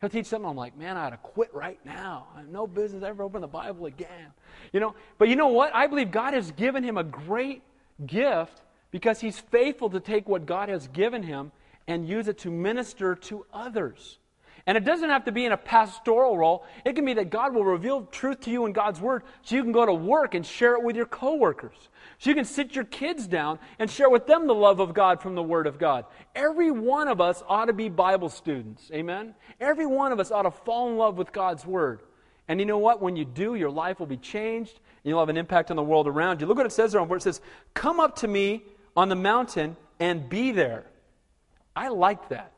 He'll teach something, I'm like, man, I ought to quit right now. I have no business ever open the Bible again. You know, but you know what? I believe God has given him a great gift because he's faithful to take what God has given him and use it to minister to others. And it doesn't have to be in a pastoral role. It can be that God will reveal truth to you in God's Word so you can go to work and share it with your coworkers. So you can sit your kids down and share with them the love of God from the Word of God. Every one of us ought to be Bible students. Amen? Every one of us ought to fall in love with God's Word. And you know what? When you do, your life will be changed and you'll have an impact on the world around you. Look what it says there on where it says, Come up to me on the mountain and be there. I like that.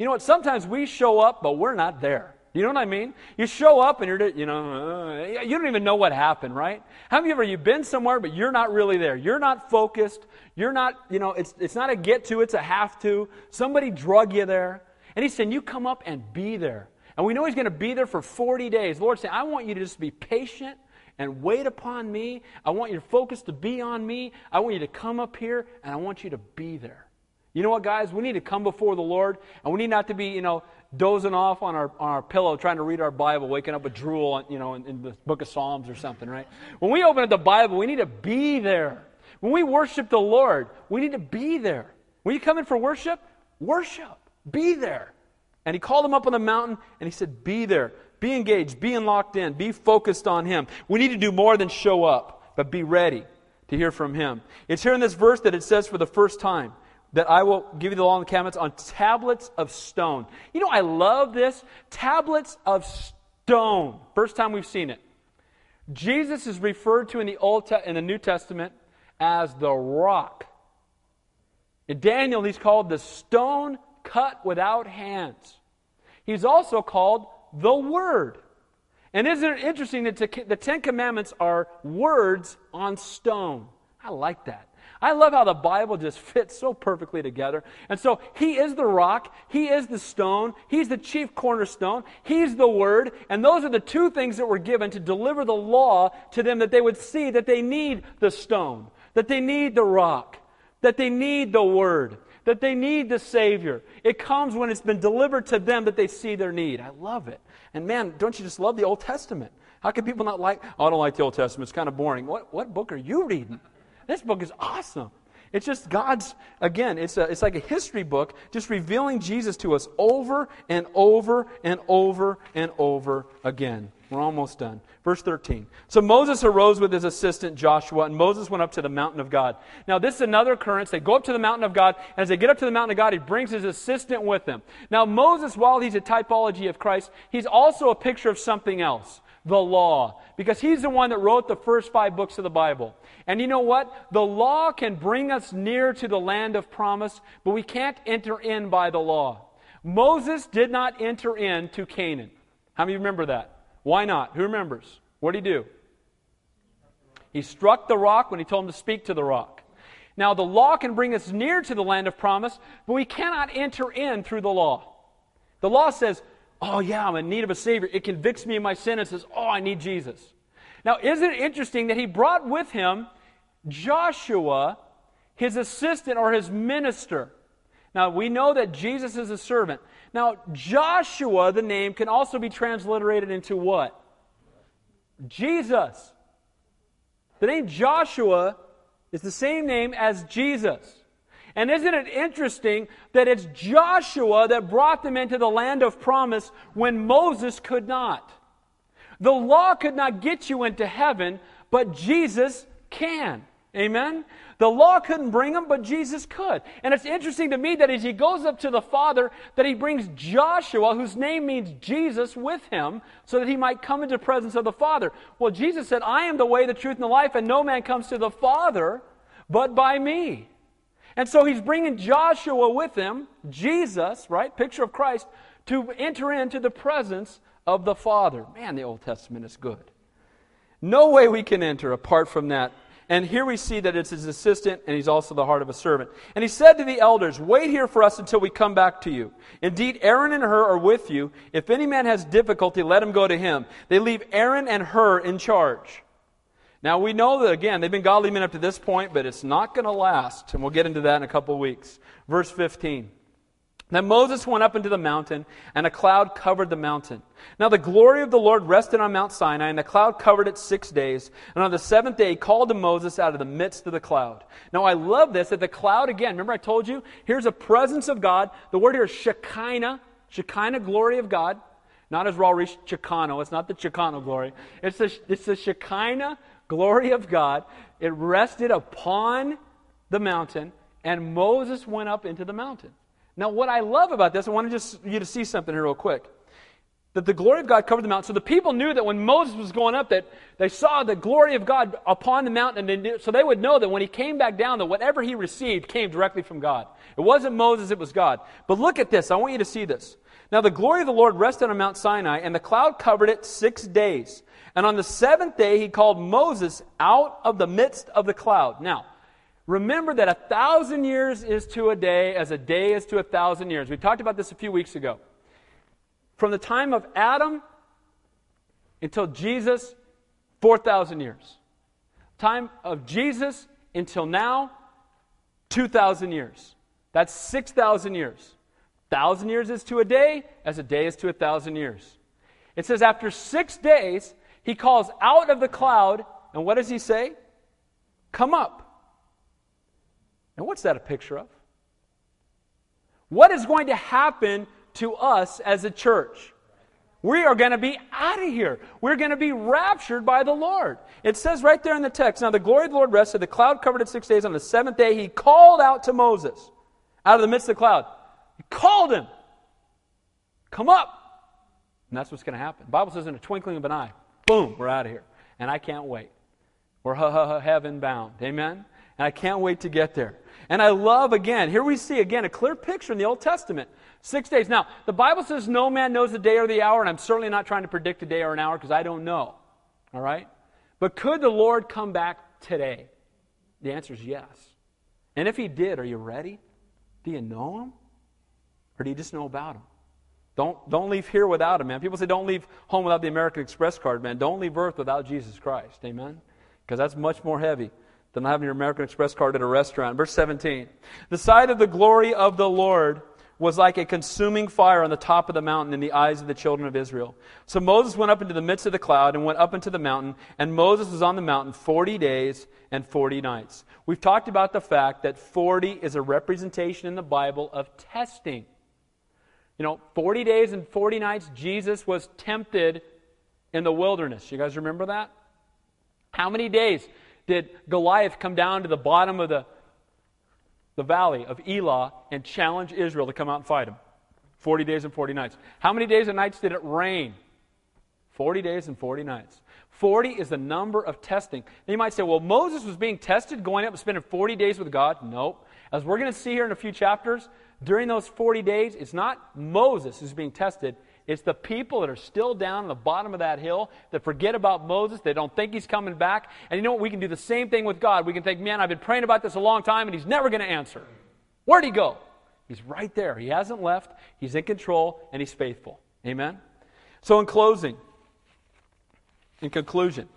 You know what? Sometimes we show up, but we're not there. You know what I mean? You show up and you're, you know, uh, you don't even know what happened, right? How many of you you've been somewhere, but you're not really there? You're not focused. You're not, you know, it's, it's not a get to, it's a have to. Somebody drug you there. And he's saying, you come up and be there. And we know he's going to be there for 40 days. The Lord's saying, I want you to just be patient and wait upon me. I want your focus to be on me. I want you to come up here and I want you to be there. You know what, guys? We need to come before the Lord, and we need not to be, you know, dozing off on our, on our pillow trying to read our Bible, waking up with drool, you know, in, in the book of Psalms or something, right? When we open up the Bible, we need to be there. When we worship the Lord, we need to be there. When you come in for worship, worship. Be there. And he called them up on the mountain, and he said, Be there. Be engaged. Be locked in. Be focused on him. We need to do more than show up, but be ready to hear from him. It's here in this verse that it says for the first time that I will give you the law and the commandments on tablets of stone. You know, I love this. Tablets of stone. First time we've seen it. Jesus is referred to in the Old Te- in the New Testament as the rock. In Daniel, he's called the stone cut without hands. He's also called the Word. And isn't it interesting that the Ten Commandments are words on stone? I like that. I love how the Bible just fits so perfectly together. And so He is the rock, He is the stone, He's the chief cornerstone, He's the Word, and those are the two things that were given to deliver the law to them that they would see that they need the stone, that they need the rock, that they need the Word, that they need the Savior. It comes when it's been delivered to them that they see their need. I love it. And man, don't you just love the Old Testament? How can people not like, oh, I don't like the Old Testament, it's kind of boring. What, what book are you reading? This book is awesome. It's just God's, again, it's, a, it's like a history book, just revealing Jesus to us over and over and over and over again. We're almost done. Verse 13. So Moses arose with his assistant Joshua, and Moses went up to the mountain of God. Now, this is another occurrence. They go up to the mountain of God, and as they get up to the mountain of God, he brings his assistant with him. Now, Moses, while he's a typology of Christ, he's also a picture of something else the law, because he's the one that wrote the first five books of the Bible. And you know what? The law can bring us near to the land of promise, but we can't enter in by the law. Moses did not enter in to Canaan. How many remember that? Why not? Who remembers? What did he do? He struck the rock when he told him to speak to the rock. Now, the law can bring us near to the land of promise, but we cannot enter in through the law. The law says, Oh, yeah, I'm in need of a Savior. It convicts me of my sin and says, Oh, I need Jesus. Now, isn't it interesting that he brought with him Joshua, his assistant or his minister. Now, we know that Jesus is a servant. Now, Joshua, the name, can also be transliterated into what? Jesus. The name Joshua is the same name as Jesus. And isn't it interesting that it's Joshua that brought them into the land of promise when Moses could not? The law could not get you into heaven, but Jesus can. Amen? The law couldn't bring him, but Jesus could. And it's interesting to me that as he goes up to the Father, that he brings Joshua, whose name means Jesus, with him, so that he might come into the presence of the Father. Well, Jesus said, I am the way, the truth, and the life, and no man comes to the Father but by me. And so he's bringing Joshua with him, Jesus, right? Picture of Christ, to enter into the presence of the Father. Man, the Old Testament is good. No way we can enter apart from that and here we see that it's his assistant, and he's also the heart of a servant. And he said to the elders, Wait here for us until we come back to you. Indeed, Aaron and Hur are with you. If any man has difficulty, let him go to him. They leave Aaron and Hur in charge. Now, we know that, again, they've been godly men up to this point, but it's not going to last. And we'll get into that in a couple of weeks. Verse 15. Then Moses went up into the mountain, and a cloud covered the mountain. Now the glory of the Lord rested on Mount Sinai, and the cloud covered it six days. And on the seventh day, he called to Moses out of the midst of the cloud. Now I love this, that the cloud, again, remember I told you, here's a presence of God. The word here is Shekinah, Shekinah, glory of God. Not as reach Chicano, it's not the Chicano glory. It's the, it's the Shekinah glory of God. It rested upon the mountain, and Moses went up into the mountain. Now, what I love about this, I want to just you to see something here real quick. That the glory of God covered the mountain. So the people knew that when Moses was going up, that they saw the glory of God upon the mountain, and they so they would know that when he came back down, that whatever he received came directly from God. It wasn't Moses, it was God. But look at this. I want you to see this. Now the glory of the Lord rested on Mount Sinai, and the cloud covered it six days. And on the seventh day, he called Moses out of the midst of the cloud. Now, Remember that a thousand years is to a day as a day is to a thousand years. We talked about this a few weeks ago. From the time of Adam until Jesus, 4,000 years. Time of Jesus until now, 2,000 years. That's 6,000 years. 1,000 years is to a day as a day is to a 1,000 years. It says, after six days, he calls out of the cloud, and what does he say? Come up. And what's that a picture of? What is going to happen to us as a church? We are going to be out of here. We're going to be raptured by the Lord. It says right there in the text Now the glory of the Lord rested, the cloud covered it six days. On the seventh day, he called out to Moses out of the midst of the cloud. He called him, Come up. And that's what's going to happen. The Bible says, in a twinkling of an eye, boom, we're out of here. And I can't wait. We're ha, ha, ha, heaven bound. Amen? And I can't wait to get there. And I love, again, here we see, again, a clear picture in the Old Testament. Six days. Now, the Bible says no man knows the day or the hour, and I'm certainly not trying to predict a day or an hour because I don't know. All right? But could the Lord come back today? The answer is yes. And if he did, are you ready? Do you know him? Or do you just know about him? Don't, don't leave here without him, man. People say don't leave home without the American Express card, man. Don't leave earth without Jesus Christ. Amen? Because that's much more heavy than having your American Express card at a restaurant. Verse 17. The sight of the glory of the Lord was like a consuming fire on the top of the mountain in the eyes of the children of Israel. So Moses went up into the midst of the cloud and went up into the mountain, and Moses was on the mountain 40 days and 40 nights. We've talked about the fact that 40 is a representation in the Bible of testing. You know, 40 days and 40 nights, Jesus was tempted in the wilderness. You guys remember that? How many days did Goliath come down to the bottom of the, the valley of Elah and challenge Israel to come out and fight him. 40 days and 40 nights. How many days and nights did it rain? 40 days and 40 nights. 40 is the number of testing. Now you might say, well, Moses was being tested, going up and spending 40 days with God. Nope. As we're going to see here in a few chapters, during those 40 days, it's not Moses who's being tested, it's the people that are still down on the bottom of that hill that forget about Moses. They don't think he's coming back. And you know what? We can do the same thing with God. We can think, man, I've been praying about this a long time and he's never going to answer. Where'd he go? He's right there. He hasn't left. He's in control and he's faithful. Amen? So, in closing, in conclusion,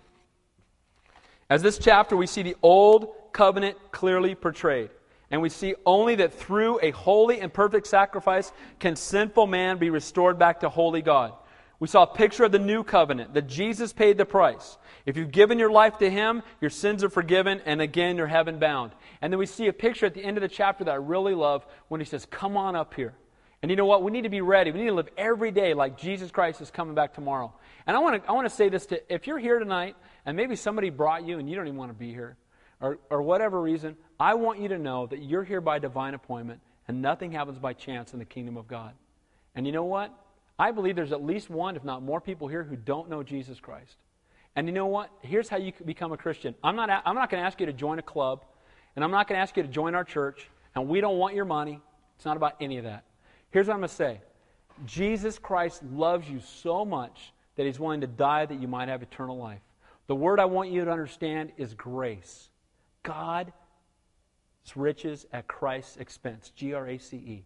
as this chapter, we see the old covenant clearly portrayed. And we see only that through a holy and perfect sacrifice can sinful man be restored back to holy God. We saw a picture of the new covenant, that Jesus paid the price. If you've given your life to Him, your sins are forgiven, and again, you're heaven bound. And then we see a picture at the end of the chapter that I really love when He says, Come on up here. And you know what? We need to be ready. We need to live every day like Jesus Christ is coming back tomorrow. And I want to, I want to say this to if you're here tonight and maybe somebody brought you and you don't even want to be here, or, or whatever reason, I want you to know that you're here by divine appointment and nothing happens by chance in the kingdom of God. And you know what? I believe there's at least one, if not more people here who don't know Jesus Christ. And you know what? Here's how you can become a Christian. I'm not, I'm not going to ask you to join a club, and I'm not going to ask you to join our church, and we don't want your money. It's not about any of that. Here's what I'm going to say Jesus Christ loves you so much that he's willing to die that you might have eternal life. The word I want you to understand is grace. God's riches at Christ's expense. G R A C E.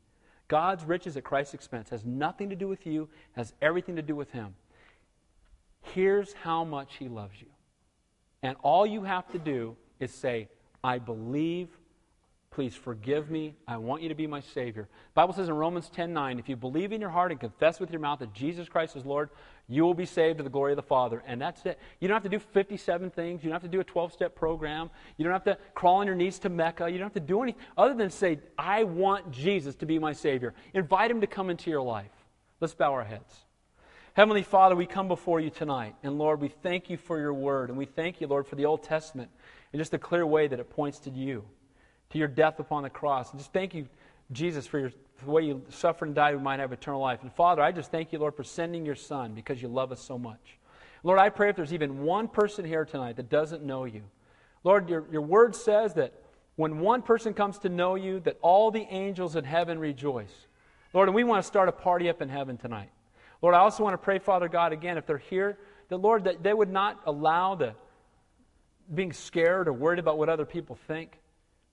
God's riches at Christ's expense has nothing to do with you, has everything to do with Him. Here's how much He loves you. And all you have to do is say, I believe, Please forgive me. I want you to be my Savior. The Bible says in Romans 10 9, if you believe in your heart and confess with your mouth that Jesus Christ is Lord, you will be saved to the glory of the Father. And that's it. You don't have to do 57 things. You don't have to do a 12 step program. You don't have to crawl on your knees to Mecca. You don't have to do anything other than say, I want Jesus to be my Savior. Invite Him to come into your life. Let's bow our heads. Heavenly Father, we come before you tonight. And Lord, we thank you for your word. And we thank you, Lord, for the Old Testament and just the clear way that it points to you to your death upon the cross. And just thank you, Jesus, for, your, for the way you suffered and died we might have eternal life. And Father, I just thank you, Lord, for sending your Son because you love us so much. Lord, I pray if there's even one person here tonight that doesn't know you, Lord, your, your word says that when one person comes to know you, that all the angels in heaven rejoice. Lord, and we want to start a party up in heaven tonight. Lord, I also want to pray, Father God, again, if they're here, that, Lord, that they would not allow the being scared or worried about what other people think.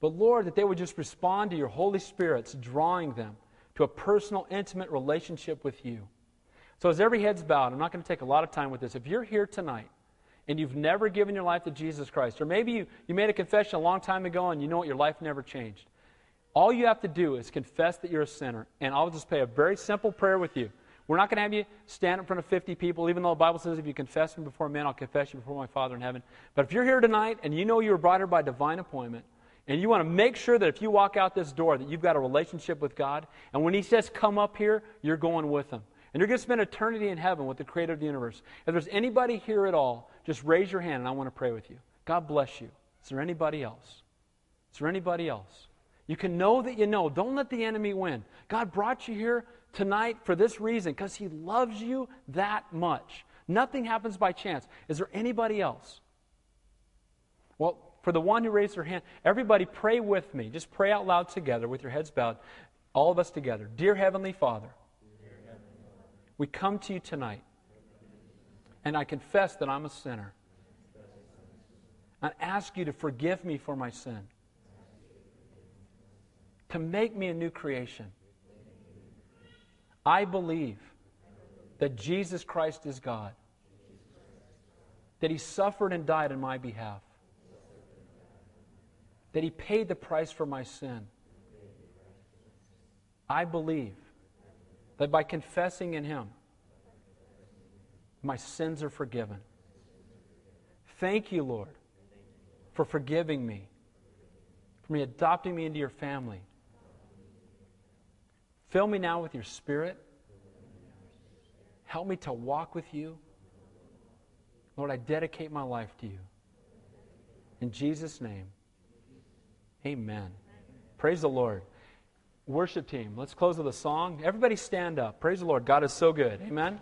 But Lord, that they would just respond to your Holy Spirit's drawing them to a personal, intimate relationship with you. So, as every head's bowed, I'm not going to take a lot of time with this. If you're here tonight and you've never given your life to Jesus Christ, or maybe you, you made a confession a long time ago and you know what, your life never changed, all you have to do is confess that you're a sinner. And I'll just pray a very simple prayer with you. We're not going to have you stand in front of 50 people, even though the Bible says if you confess me before men, I'll confess you before my Father in heaven. But if you're here tonight and you know you were brought here by divine appointment, and you want to make sure that if you walk out this door that you've got a relationship with God. And when he says come up here, you're going with him. And you're going to spend eternity in heaven with the creator of the universe. If there's anybody here at all, just raise your hand and I want to pray with you. God bless you. Is there anybody else? Is there anybody else? You can know that you know. Don't let the enemy win. God brought you here tonight for this reason because he loves you that much. Nothing happens by chance. Is there anybody else? Well, for the one who raised their hand, everybody pray with me. Just pray out loud together with your heads bowed. All of us together. Dear Heavenly Father, we come to you tonight, and I confess that I'm a sinner. I ask you to forgive me for my sin, to make me a new creation. I believe that Jesus Christ is God, that He suffered and died in my behalf that He paid the price for my sin. I believe that by confessing in Him, my sins are forgiven. Thank you, Lord, for forgiving me, for me adopting me into your family. Fill me now with your Spirit. Help me to walk with you. Lord, I dedicate my life to you. In Jesus' name. Amen. Praise the Lord. Worship team, let's close with a song. Everybody stand up. Praise the Lord. God is so good. Amen.